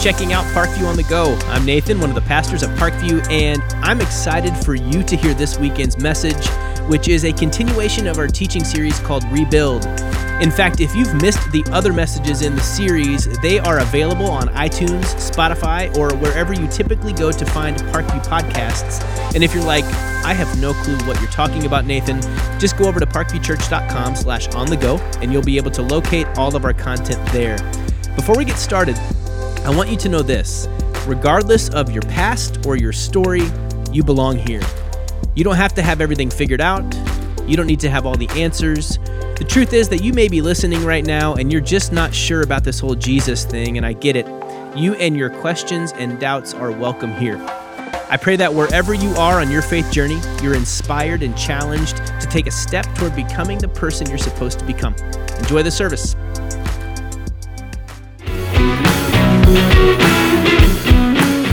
checking out Parkview on the Go. I'm Nathan, one of the pastors at Parkview, and I'm excited for you to hear this weekend's message, which is a continuation of our teaching series called Rebuild. In fact, if you've missed the other messages in the series, they are available on iTunes, Spotify, or wherever you typically go to find Parkview podcasts. And if you're like, I have no clue what you're talking about, Nathan, just go over to parkviewchurch.com slash on the go, and you'll be able to locate all of our content there. Before we get started, I want you to know this regardless of your past or your story, you belong here. You don't have to have everything figured out, you don't need to have all the answers. The truth is that you may be listening right now and you're just not sure about this whole Jesus thing, and I get it. You and your questions and doubts are welcome here. I pray that wherever you are on your faith journey, you're inspired and challenged to take a step toward becoming the person you're supposed to become. Enjoy the service.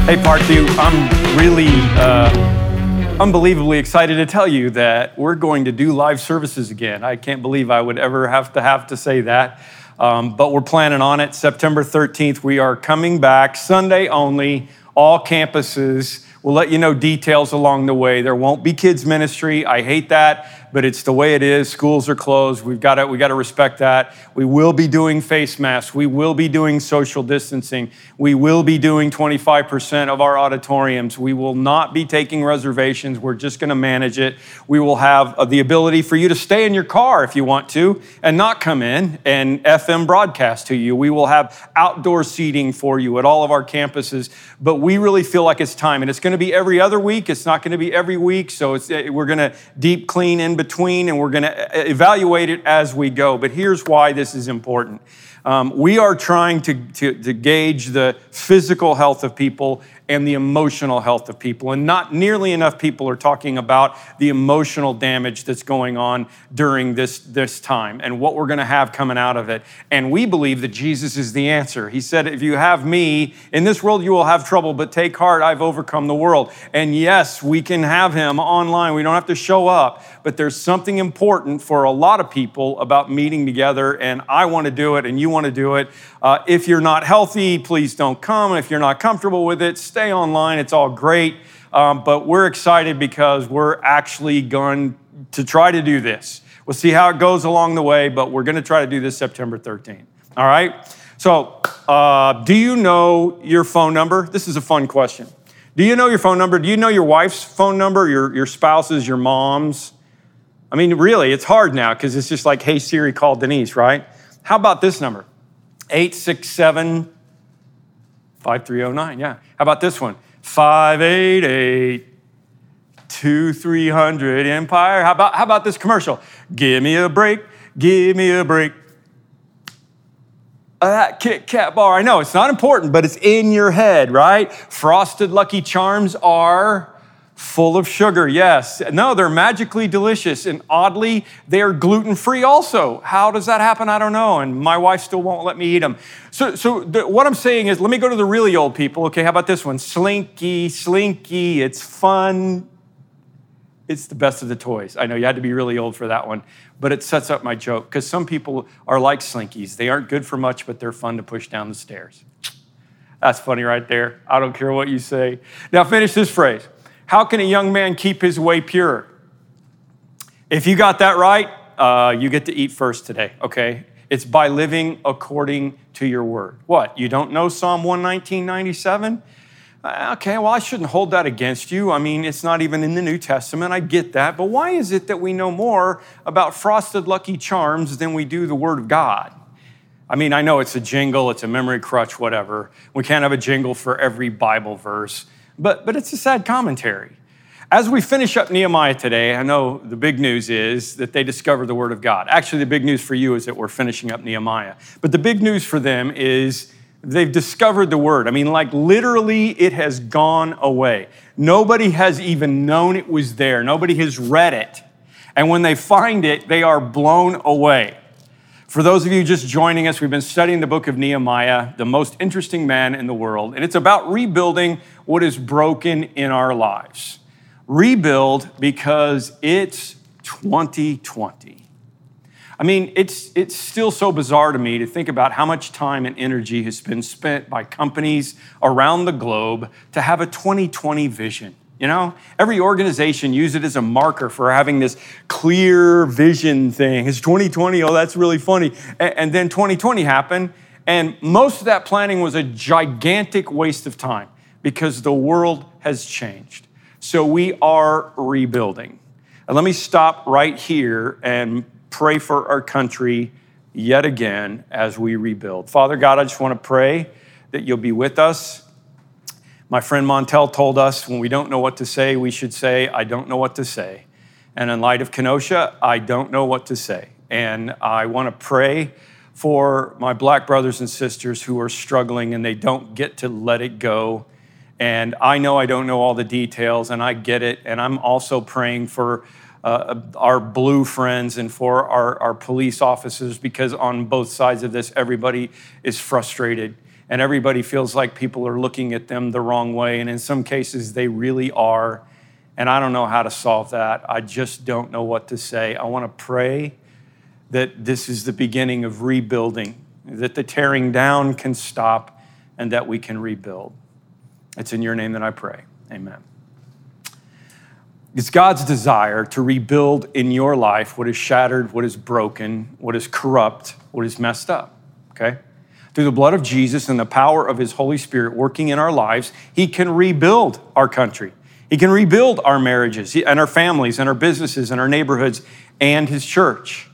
Hey, Parkview, I'm really uh, unbelievably excited to tell you that we're going to do live services again. I can't believe I would ever have to have to say that, um, but we're planning on it. September 13th, we are coming back Sunday only, all campuses. We'll let you know details along the way. There won't be kids ministry. I hate that but it's the way it is. Schools are closed. We've got to, we got to respect that. We will be doing face masks. We will be doing social distancing. We will be doing 25% of our auditoriums. We will not be taking reservations. We're just going to manage it. We will have uh, the ability for you to stay in your car if you want to and not come in and FM broadcast to you. We will have outdoor seating for you at all of our campuses, but we really feel like it's time. And it's going to be every other week. It's not going to be every week. So uh, we're going to deep clean in between and we're going to evaluate it as we go. But here's why this is important. Um, we are trying to, to, to gauge the physical health of people and the emotional health of people. And not nearly enough people are talking about the emotional damage that's going on during this, this time and what we're going to have coming out of it. And we believe that Jesus is the answer. He said, If you have me, in this world you will have trouble, but take heart, I've overcome the world. And yes, we can have him online. We don't have to show up, but there's something important for a lot of people about meeting together. And I want to do it, and you want to do it. Uh, if you're not healthy, please don't come. If you're not comfortable with it, stay online. It's all great. Um, but we're excited because we're actually going to try to do this. We'll see how it goes along the way, but we're going to try to do this September 13th. All right? So, uh, do you know your phone number? This is a fun question. Do you know your phone number? Do you know your wife's phone number, your, your spouse's, your mom's? I mean, really, it's hard now because it's just like, hey, Siri, call Denise, right? How about this number? 867 5309. Yeah. How about this one? 588 2300 Empire. How about, how about this commercial? Give me a break, give me a break. Uh, that Kit Kat bar. I know it's not important, but it's in your head, right? Frosted Lucky Charms are full of sugar, yes. No, they're magically delicious, and oddly, they're gluten free also. How does that happen? I don't know. And my wife still won't let me eat them. So, so the, what I'm saying is, let me go to the really old people. Okay, how about this one? Slinky, Slinky, it's fun. It's the best of the toys. I know you had to be really old for that one, but it sets up my joke because some people are like Slinkies. They aren't good for much, but they're fun to push down the stairs. That's funny right there. I don't care what you say. Now, finish this phrase. How can a young man keep his way pure? If you got that right, uh, you get to eat first today, okay? It's by living according to your word. What? You don't know Psalm 119.97? Uh, okay, well, I shouldn't hold that against you. I mean, it's not even in the New Testament. I get that. But why is it that we know more about frosted Lucky Charms than we do the Word of God? I mean, I know it's a jingle, it's a memory crutch, whatever. We can't have a jingle for every Bible verse but, but it's a sad commentary. As we finish up Nehemiah today, I know the big news is that they discovered the Word of God. Actually, the big news for you is that we're finishing up Nehemiah. But the big news for them is they've discovered the Word. I mean, like literally, it has gone away. Nobody has even known it was there, nobody has read it. And when they find it, they are blown away. For those of you just joining us, we've been studying the book of Nehemiah, the most interesting man in the world, and it's about rebuilding what is broken in our lives. Rebuild because it's 2020. I mean, it's, it's still so bizarre to me to think about how much time and energy has been spent by companies around the globe to have a 2020 vision. You know, every organization use it as a marker for having this clear vision thing. It's 2020. Oh, that's really funny. And then 2020 happened, and most of that planning was a gigantic waste of time because the world has changed. So we are rebuilding. And let me stop right here and pray for our country yet again as we rebuild. Father God, I just want to pray that you'll be with us my friend Montel told us when we don't know what to say, we should say, I don't know what to say. And in light of Kenosha, I don't know what to say. And I want to pray for my black brothers and sisters who are struggling and they don't get to let it go. And I know I don't know all the details, and I get it. And I'm also praying for uh, our blue friends and for our, our police officers because on both sides of this, everybody is frustrated and everybody feels like people are looking at them the wrong way. And in some cases, they really are. And I don't know how to solve that. I just don't know what to say. I want to pray that this is the beginning of rebuilding, that the tearing down can stop, and that we can rebuild. It's in your name that I pray. Amen. It's God's desire to rebuild in your life what is shattered, what is broken, what is corrupt, what is messed up. Okay? Through the blood of Jesus and the power of his Holy Spirit working in our lives, he can rebuild our country. He can rebuild our marriages and our families and our businesses and our neighborhoods and his church.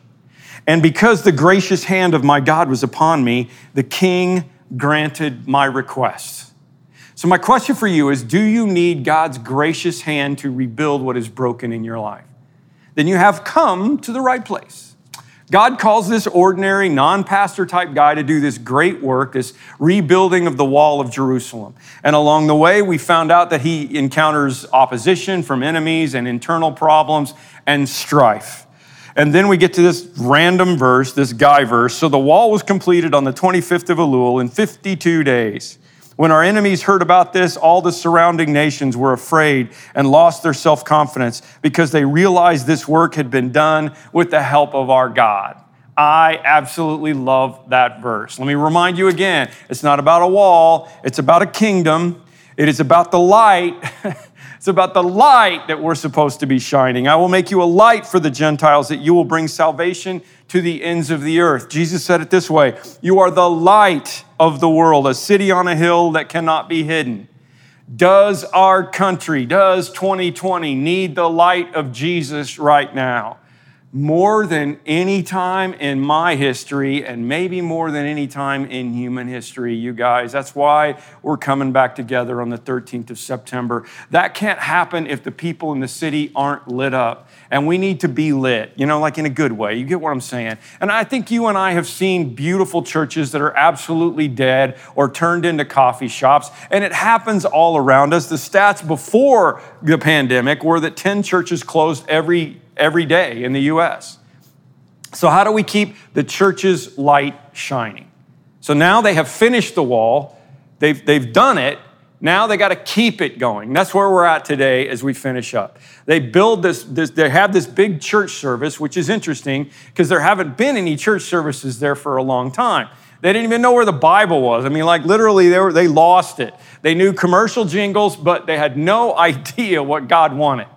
And because the gracious hand of my God was upon me, the king granted my request. So, my question for you is Do you need God's gracious hand to rebuild what is broken in your life? Then you have come to the right place. God calls this ordinary, non pastor type guy to do this great work, this rebuilding of the wall of Jerusalem. And along the way, we found out that he encounters opposition from enemies and internal problems and strife. And then we get to this random verse, this guy verse. So the wall was completed on the 25th of Elul in 52 days. When our enemies heard about this, all the surrounding nations were afraid and lost their self confidence because they realized this work had been done with the help of our God. I absolutely love that verse. Let me remind you again it's not about a wall, it's about a kingdom. It is about the light. it's about the light that we're supposed to be shining. I will make you a light for the Gentiles that you will bring salvation to the ends of the earth. Jesus said it this way You are the light of the world, a city on a hill that cannot be hidden. Does our country, does 2020 need the light of Jesus right now? More than any time in my history, and maybe more than any time in human history, you guys. That's why we're coming back together on the 13th of September. That can't happen if the people in the city aren't lit up. And we need to be lit, you know, like in a good way. You get what I'm saying? And I think you and I have seen beautiful churches that are absolutely dead or turned into coffee shops. And it happens all around us. The stats before the pandemic were that 10 churches closed every every day in the US. So, how do we keep the church's light shining? So now they have finished the wall, they've, they've done it. Now they got to keep it going. That's where we're at today as we finish up. They build this, this they have this big church service, which is interesting because there haven't been any church services there for a long time. They didn't even know where the Bible was. I mean, like literally, they, were, they lost it. They knew commercial jingles, but they had no idea what God wanted.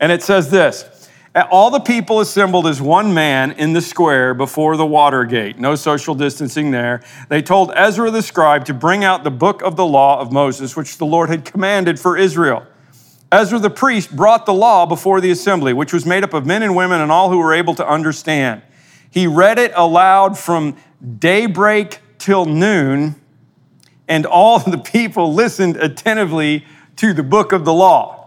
And it says this all the people assembled as one man in the square before the water gate. No social distancing there. They told Ezra the scribe to bring out the book of the law of Moses, which the Lord had commanded for Israel. Ezra the priest brought the law before the assembly, which was made up of men and women and all who were able to understand. He read it aloud from daybreak till noon, and all the people listened attentively to the book of the law.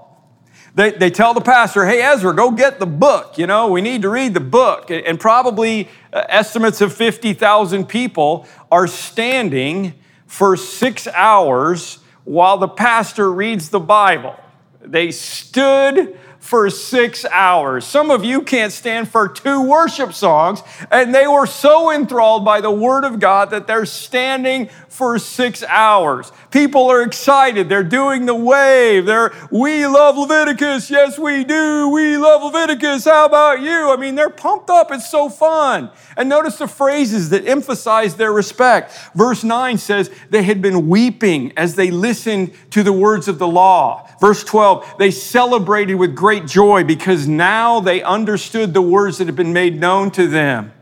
They, they tell the pastor, hey, Ezra, go get the book. You know, we need to read the book. And probably uh, estimates of 50,000 people are standing for six hours while the pastor reads the Bible. They stood for six hours. Some of you can't stand for two worship songs, and they were so enthralled by the Word of God that they're standing for six hours. People are excited. They're doing the wave. They're, we love Leviticus. Yes, we do. We love Leviticus. How about you? I mean, they're pumped up. It's so fun. And notice the phrases that emphasize their respect. Verse 9 says, they had been weeping as they listened to the words of the law. Verse 12, they celebrated with great joy because now they understood the words that had been made known to them.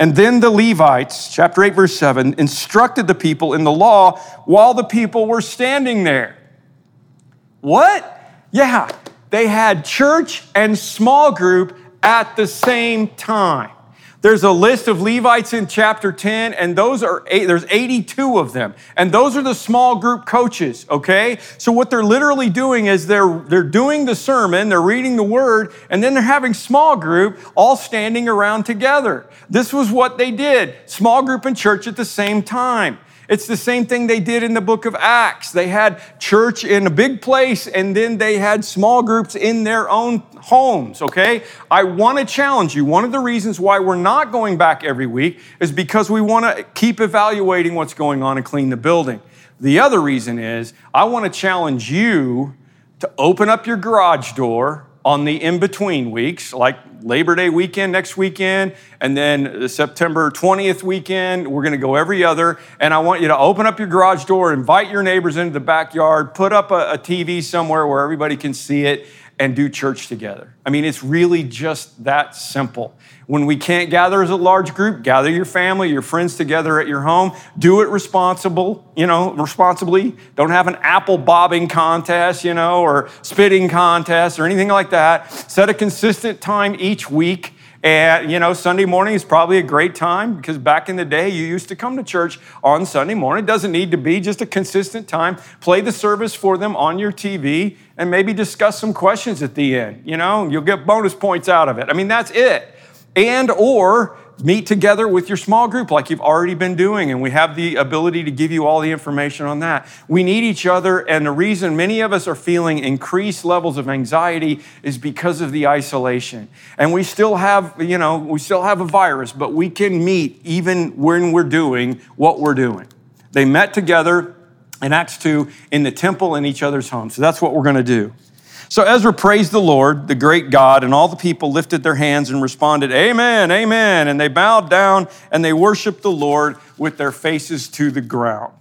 And then the Levites, chapter 8, verse 7, instructed the people in the law while the people were standing there. What? Yeah, they had church and small group at the same time. There's a list of Levites in chapter 10, and those are eight, there's 82 of them. And those are the small group coaches, okay? So what they're literally doing is they're they're doing the sermon, they're reading the word, and then they're having small group all standing around together. This was what they did. Small group and church at the same time. It's the same thing they did in the book of Acts. They had church in a big place and then they had small groups in their own homes, okay? I want to challenge you. One of the reasons why we're not going back every week is because we want to keep evaluating what's going on and clean the building. The other reason is I want to challenge you to open up your garage door on the in between weeks, like Labor Day weekend next weekend, and then the September 20th weekend. We're going to go every other. And I want you to open up your garage door, invite your neighbors into the backyard, put up a, a TV somewhere where everybody can see it, and do church together. I mean, it's really just that simple. When we can't gather as a large group, gather your family, your friends together at your home. Do it responsible, you know, responsibly. Don't have an apple bobbing contest, you know, or spitting contest or anything like that. Set a consistent time each week and, you know, Sunday morning is probably a great time because back in the day, you used to come to church on Sunday morning. It doesn't need to be just a consistent time. Play the service for them on your TV and maybe discuss some questions at the end. You know, you'll get bonus points out of it. I mean, that's it. And, or meet together with your small group like you've already been doing, and we have the ability to give you all the information on that. We need each other, and the reason many of us are feeling increased levels of anxiety is because of the isolation. And we still have, you know, we still have a virus, but we can meet even when we're doing what we're doing. They met together in Acts 2 in the temple in each other's homes. So that's what we're going to do. So Ezra praised the Lord, the great God, and all the people lifted their hands and responded, Amen, Amen. And they bowed down and they worshiped the Lord with their faces to the ground.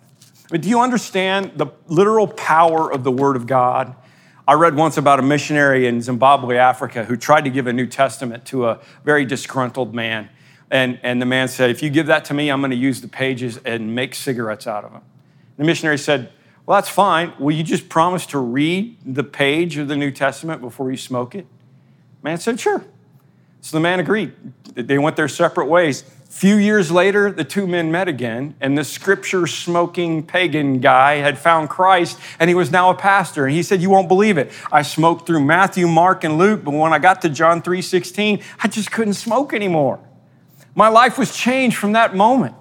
But do you understand the literal power of the Word of God? I read once about a missionary in Zimbabwe, Africa, who tried to give a New Testament to a very disgruntled man. And, and the man said, If you give that to me, I'm going to use the pages and make cigarettes out of them. The missionary said, well, that's fine. Will you just promise to read the page of the New Testament before you smoke it? Man said, Sure. So the man agreed. They went their separate ways. A few years later, the two men met again, and the scripture smoking pagan guy had found Christ, and he was now a pastor. And he said, You won't believe it. I smoked through Matthew, Mark, and Luke, but when I got to John 3 16, I just couldn't smoke anymore. My life was changed from that moment.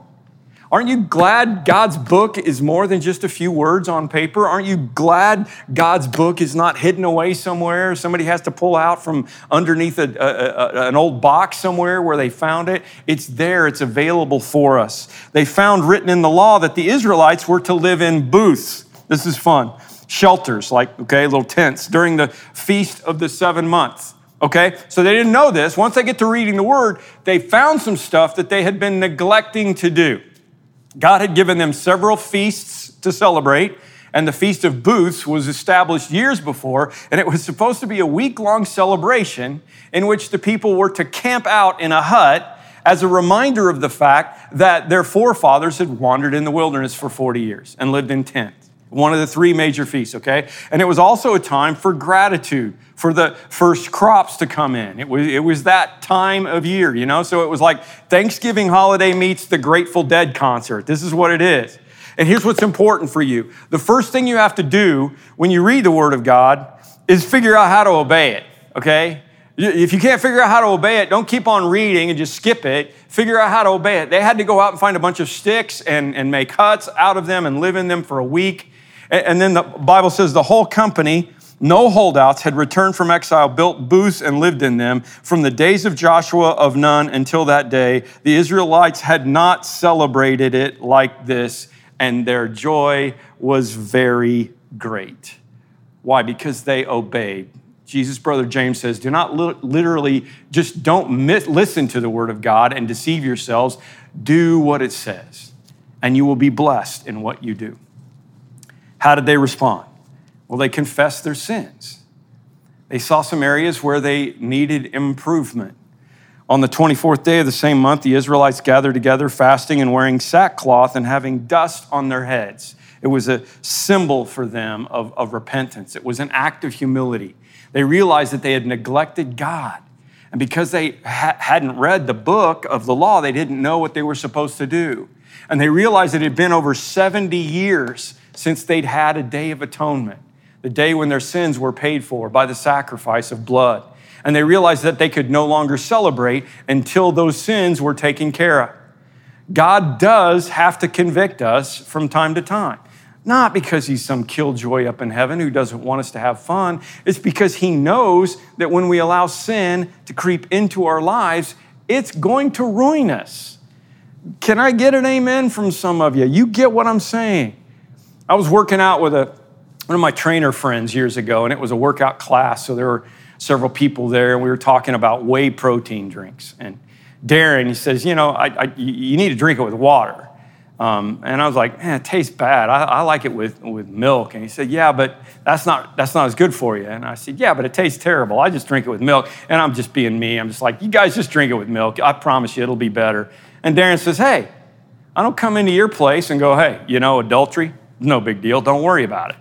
Aren't you glad God's book is more than just a few words on paper? Aren't you glad God's book is not hidden away somewhere? Somebody has to pull out from underneath a, a, a, an old box somewhere where they found it. It's there, it's available for us. They found written in the law that the Israelites were to live in booths. This is fun. Shelters, like, okay, little tents during the feast of the seven months. Okay, so they didn't know this. Once they get to reading the word, they found some stuff that they had been neglecting to do. God had given them several feasts to celebrate, and the Feast of Booths was established years before, and it was supposed to be a week long celebration in which the people were to camp out in a hut as a reminder of the fact that their forefathers had wandered in the wilderness for 40 years and lived in tents one of the three major feasts, okay? And it was also a time for gratitude for the first crops to come in. It was, it was that time of year, you know? So it was like Thanksgiving holiday meets the Grateful Dead concert. This is what it is. And here's what's important for you the first thing you have to do when you read the Word of God is figure out how to obey it, okay? If you can't figure out how to obey it, don't keep on reading and just skip it. Figure out how to obey it. They had to go out and find a bunch of sticks and, and make huts out of them and live in them for a week. And then the Bible says the whole company, no holdouts, had returned from exile, built booths, and lived in them. From the days of Joshua of Nun until that day, the Israelites had not celebrated it like this and their joy was very great. Why? Because they obeyed. Jesus' brother James says, Do not li- literally just don't listen to the word of God and deceive yourselves. Do what it says, and you will be blessed in what you do. How did they respond? Well, they confessed their sins. They saw some areas where they needed improvement. On the 24th day of the same month, the Israelites gathered together, fasting and wearing sackcloth and having dust on their heads. It was a symbol for them of, of repentance, it was an act of humility. They realized that they had neglected God. And because they ha- hadn't read the book of the law, they didn't know what they were supposed to do. And they realized it had been over 70 years since they'd had a day of atonement, the day when their sins were paid for by the sacrifice of blood and they realized that they could no longer celebrate until those sins were taken care of. God does have to convict us from time to time. Not because he's some killjoy up in heaven who doesn't want us to have fun. It's because he knows that when we allow sin to creep into our lives, it's going to ruin us. Can I get an amen from some of you? You get what I'm saying. I was working out with a, one of my trainer friends years ago, and it was a workout class. So there were several people there, and we were talking about whey protein drinks. And Darren, he says, you know, I, I, you need to drink it with water. Um, and I was like, man, it tastes bad. I, I, like it with, with milk. And he said, yeah, but that's not, that's not as good for you. And I said, yeah, but it tastes terrible. I just drink it with milk. And I'm just being me. I'm just like, you guys just drink it with milk. I promise you it'll be better. And Darren says, hey, I don't come into your place and go, hey, you know, adultery, no big deal. Don't worry about it.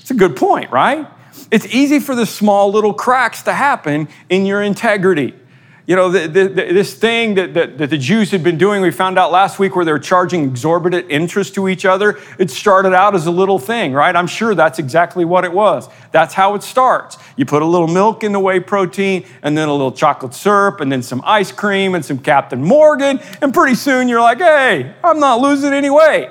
It's a good point, right? It's easy for the small little cracks to happen in your integrity. You know, the, the, this thing that, that, that, the Jews had been doing, we found out last week where they're charging exorbitant interest to each other. It started out as a little thing, right? I'm sure that's exactly what it was. That's how it starts. You put a little milk in the whey protein, and then a little chocolate syrup, and then some ice cream, and some Captain Morgan, and pretty soon you're like, hey, I'm not losing any weight.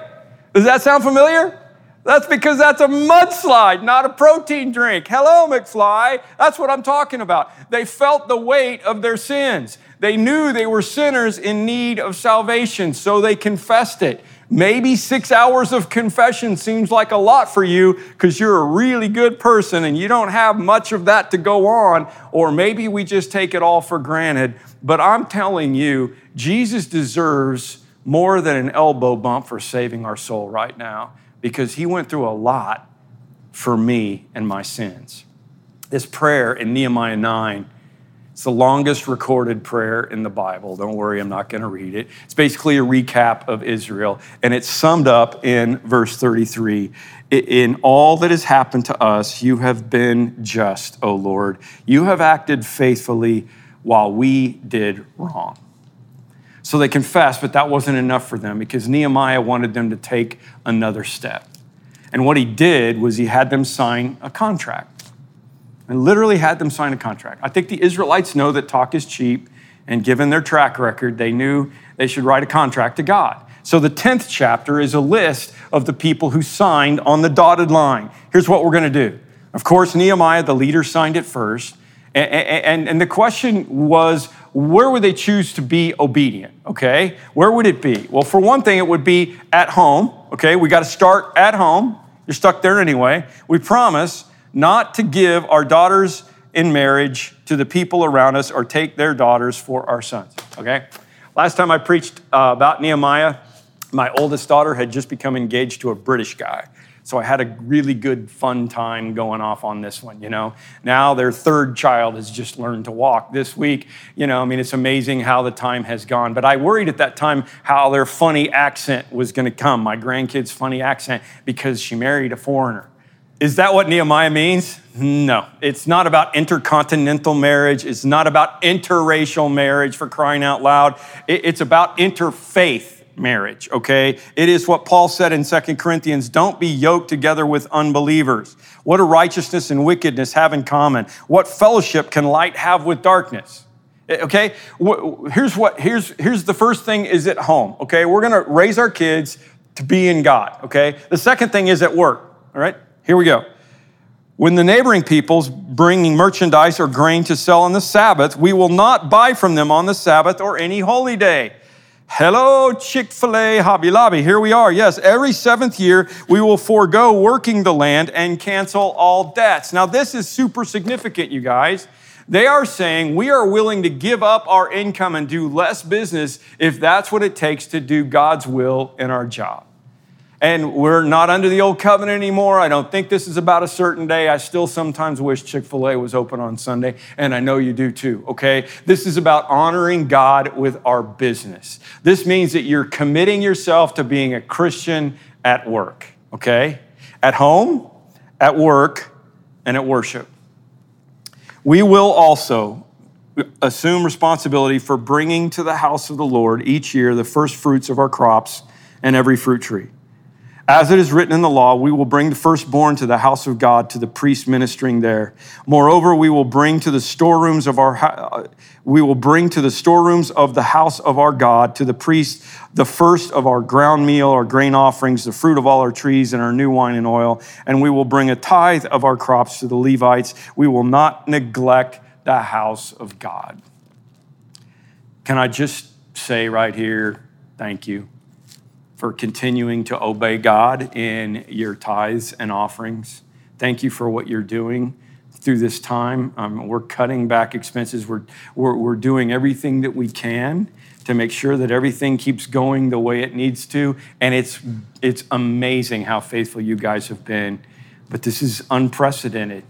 Does that sound familiar? That's because that's a mudslide, not a protein drink. Hello, McFly. That's what I'm talking about. They felt the weight of their sins. They knew they were sinners in need of salvation, so they confessed it. Maybe six hours of confession seems like a lot for you because you're a really good person and you don't have much of that to go on, or maybe we just take it all for granted. But I'm telling you, Jesus deserves more than an elbow bump for saving our soul right now because he went through a lot for me and my sins. This prayer in Nehemiah 9, it's the longest recorded prayer in the Bible. Don't worry, I'm not going to read it. It's basically a recap of Israel, and it's summed up in verse 33. In all that has happened to us, you have been just, O Lord. You have acted faithfully while we did wrong. So they confessed, but that wasn't enough for them because Nehemiah wanted them to take another step. And what he did was he had them sign a contract and literally had them sign a contract. I think the Israelites know that talk is cheap, and given their track record, they knew they should write a contract to God. So the 10th chapter is a list of the people who signed on the dotted line. Here's what we're going to do. Of course, Nehemiah, the leader, signed it first. And, and, and the question was, where would they choose to be obedient? Okay, where would it be? Well, for one thing, it would be at home. Okay, we got to start at home. You're stuck there anyway. We promise not to give our daughters in marriage to the people around us or take their daughters for our sons. Okay, last time I preached uh, about Nehemiah, my oldest daughter had just become engaged to a British guy. So I had a really good, fun time going off on this one, you know. Now their third child has just learned to walk this week. You know, I mean, it's amazing how the time has gone. But I worried at that time how their funny accent was going to come, my grandkid's funny accent, because she married a foreigner. Is that what Nehemiah means? No. It's not about intercontinental marriage. It's not about interracial marriage for crying out loud. It's about interfaith marriage, okay? It is what Paul said in Second Corinthians don't be yoked together with unbelievers. What do righteousness and wickedness have in common? What fellowship can light have with darkness? Eh, okay? Here's what here's here's the first thing is at home, okay? We're to raise our kids to be in God, okay? The second thing is at work, all right? Here we go. When the neighboring peoples bringing merchandise or grain to sell on the Sabbath, we will not buy from them on the Sabbath or any holy day Hello, Chick fil A, Hobby Lobby. Here we are. Yes, every seventh year we will forego working the land and cancel all debts. Now, this is super significant, you guys. They are saying we are willing to give up our income and do less business if that's what it takes to do God's will in our job and we're not under the old covenant anymore. I don't think this is about a certain day. I still sometimes wish Chick fil A was open on Sunday, and I know you do too, okay? This is about honoring God with our business. This means that you're committing yourself to being a Christian at work, okay? At home, at work, and at worship. We will also assume responsibility for bringing to the house of the Lord each year the first fruits of our crops and every fruit tree. As it is written in the law, we will bring the firstborn to the house of God, to the priest ministering there. Moreover, we will bring to the storerooms of our we will bring to the storerooms of the house of our God, to the priest, the first of our ground meal, our grain offerings, the fruit of all our trees, and our new wine and oil. And we will bring a tithe of our crops to the Levites. We will not neglect the house of God. Can I just say right here, thank you for continuing to obey God in your tithes and offerings. Thank you for what you're doing through this time. Um, we're cutting back expenses. We're, we're, we're doing everything that we can to make sure that everything keeps going the way it needs to. And it's, it's amazing how faithful you guys have been. But this is unprecedented.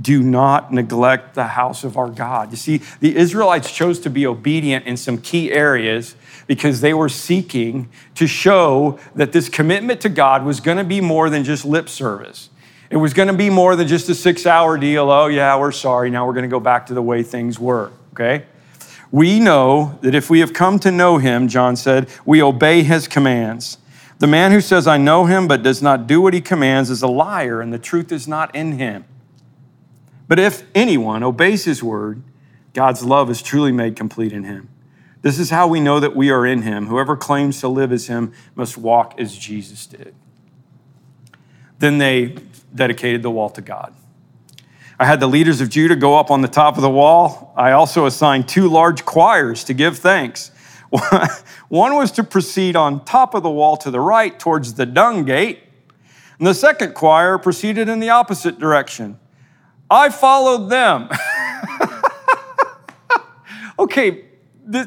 Do not neglect the house of our God. You see, the Israelites chose to be obedient in some key areas because they were seeking to show that this commitment to God was going to be more than just lip service. It was going to be more than just a six hour deal. Oh, yeah, we're sorry. Now we're going to go back to the way things were, okay? We know that if we have come to know him, John said, we obey his commands. The man who says, I know him, but does not do what he commands is a liar, and the truth is not in him. But if anyone obeys his word, God's love is truly made complete in him. This is how we know that we are in him. Whoever claims to live as him must walk as Jesus did. Then they dedicated the wall to God. I had the leaders of Judah go up on the top of the wall. I also assigned two large choirs to give thanks. One was to proceed on top of the wall to the right towards the dung gate, and the second choir proceeded in the opposite direction. I followed them. okay,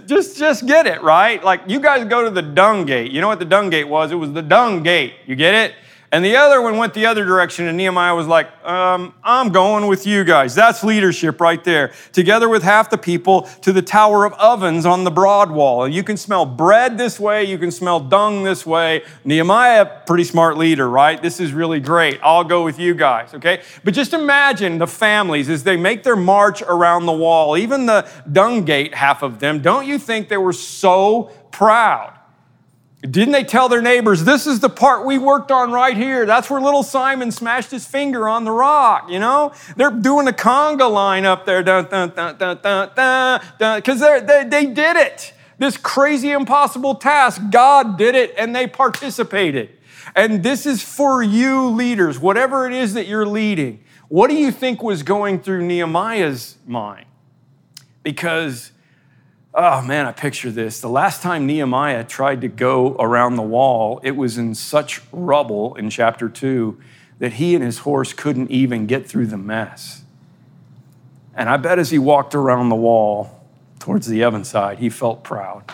just just get it right? Like you guys go to the dung gate. You know what the dung gate was? It was the dung gate. You get it and the other one went the other direction, and Nehemiah was like, um, I'm going with you guys. That's leadership right there. Together with half the people to the Tower of Ovens on the broad wall. You can smell bread this way, you can smell dung this way. Nehemiah, pretty smart leader, right? This is really great. I'll go with you guys, okay? But just imagine the families as they make their march around the wall, even the dung gate, half of them. Don't you think they were so proud? Didn't they tell their neighbors, this is the part we worked on right here? That's where little Simon smashed his finger on the rock, you know? They're doing a conga line up there, dun, dun, dun, dun, dun, dun, because they, they did it. This crazy, impossible task, God did it and they participated. And this is for you leaders, whatever it is that you're leading. What do you think was going through Nehemiah's mind? Because Oh man, I picture this. The last time Nehemiah tried to go around the wall, it was in such rubble in chapter 2 that he and his horse couldn't even get through the mess. And I bet as he walked around the wall towards the oven side, he felt proud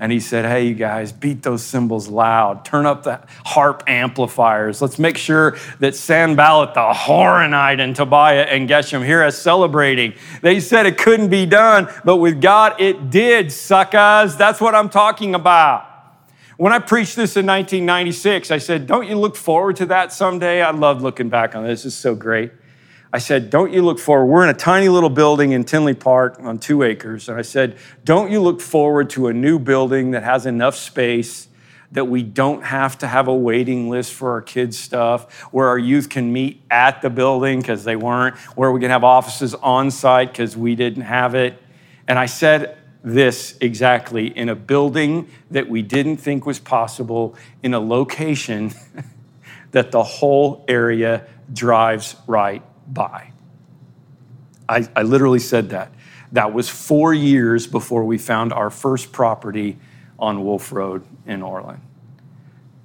and he said, Hey, you guys, beat those cymbals loud. Turn up the harp amplifiers. Let's make sure that Sanballat, the Horonite, and Tobiah and Geshem hear us celebrating. They said it couldn't be done, but with God it did, suckers. That's what I'm talking about. When I preached this in 1996, I said, Don't you look forward to that someday? I love looking back on this. It's so great. I said, Don't you look forward? We're in a tiny little building in Tinley Park on two acres. And I said, Don't you look forward to a new building that has enough space that we don't have to have a waiting list for our kids' stuff, where our youth can meet at the building because they weren't, where we can have offices on site because we didn't have it? And I said, this exactly in a building that we didn't think was possible, in a location that the whole area drives right by. I, I literally said that. That was four years before we found our first property on Wolf Road in Orland,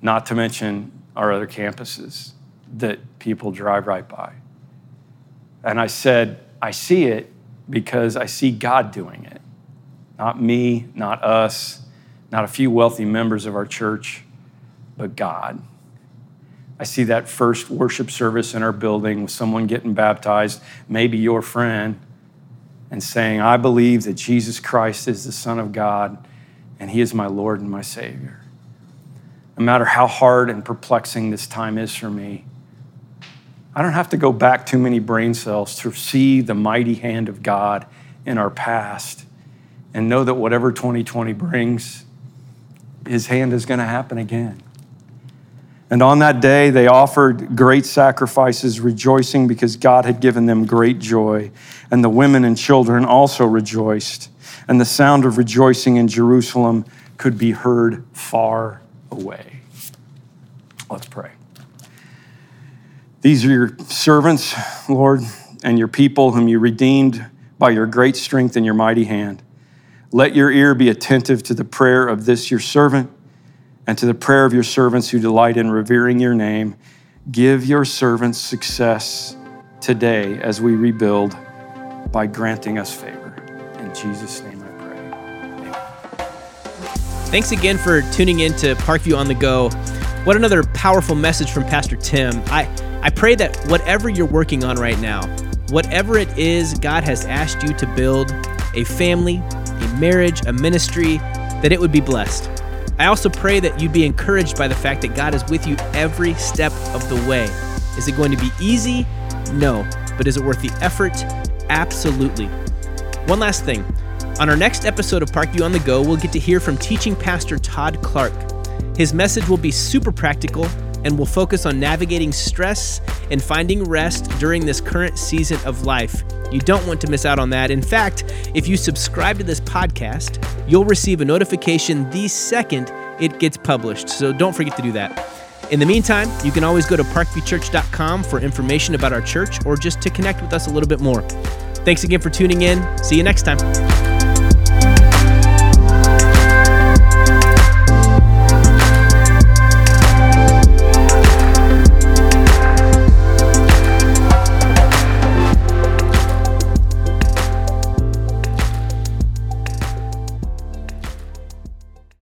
not to mention our other campuses that people drive right by. And I said, I see it because I see God doing it. Not me, not us, not a few wealthy members of our church, but God. I see that first worship service in our building with someone getting baptized, maybe your friend, and saying, I believe that Jesus Christ is the Son of God and He is my Lord and my Savior. No matter how hard and perplexing this time is for me, I don't have to go back too many brain cells to see the mighty hand of God in our past and know that whatever 2020 brings, His hand is going to happen again. And on that day, they offered great sacrifices, rejoicing because God had given them great joy. And the women and children also rejoiced. And the sound of rejoicing in Jerusalem could be heard far away. Let's pray. These are your servants, Lord, and your people whom you redeemed by your great strength and your mighty hand. Let your ear be attentive to the prayer of this your servant and to the prayer of your servants who delight in revering your name. Give your servants success today as we rebuild by granting us favor. In Jesus' name I pray. Amen. Thanks again for tuning in to Parkview on the Go. What another powerful message from Pastor Tim. I I pray that whatever you're working on right now, whatever it is God has asked you to build, a family, a marriage, a ministry, that it would be blessed. I also pray that you'd be encouraged by the fact that God is with you every step of the way. Is it going to be easy? No. But is it worth the effort? Absolutely. One last thing. On our next episode of Parkview on the Go, we'll get to hear from teaching pastor Todd Clark. His message will be super practical and will focus on navigating stress and finding rest during this current season of life. You don't want to miss out on that. In fact, if you subscribe to this podcast, you'll receive a notification the second it gets published. So don't forget to do that. In the meantime, you can always go to parkviewchurch.com for information about our church or just to connect with us a little bit more. Thanks again for tuning in. See you next time.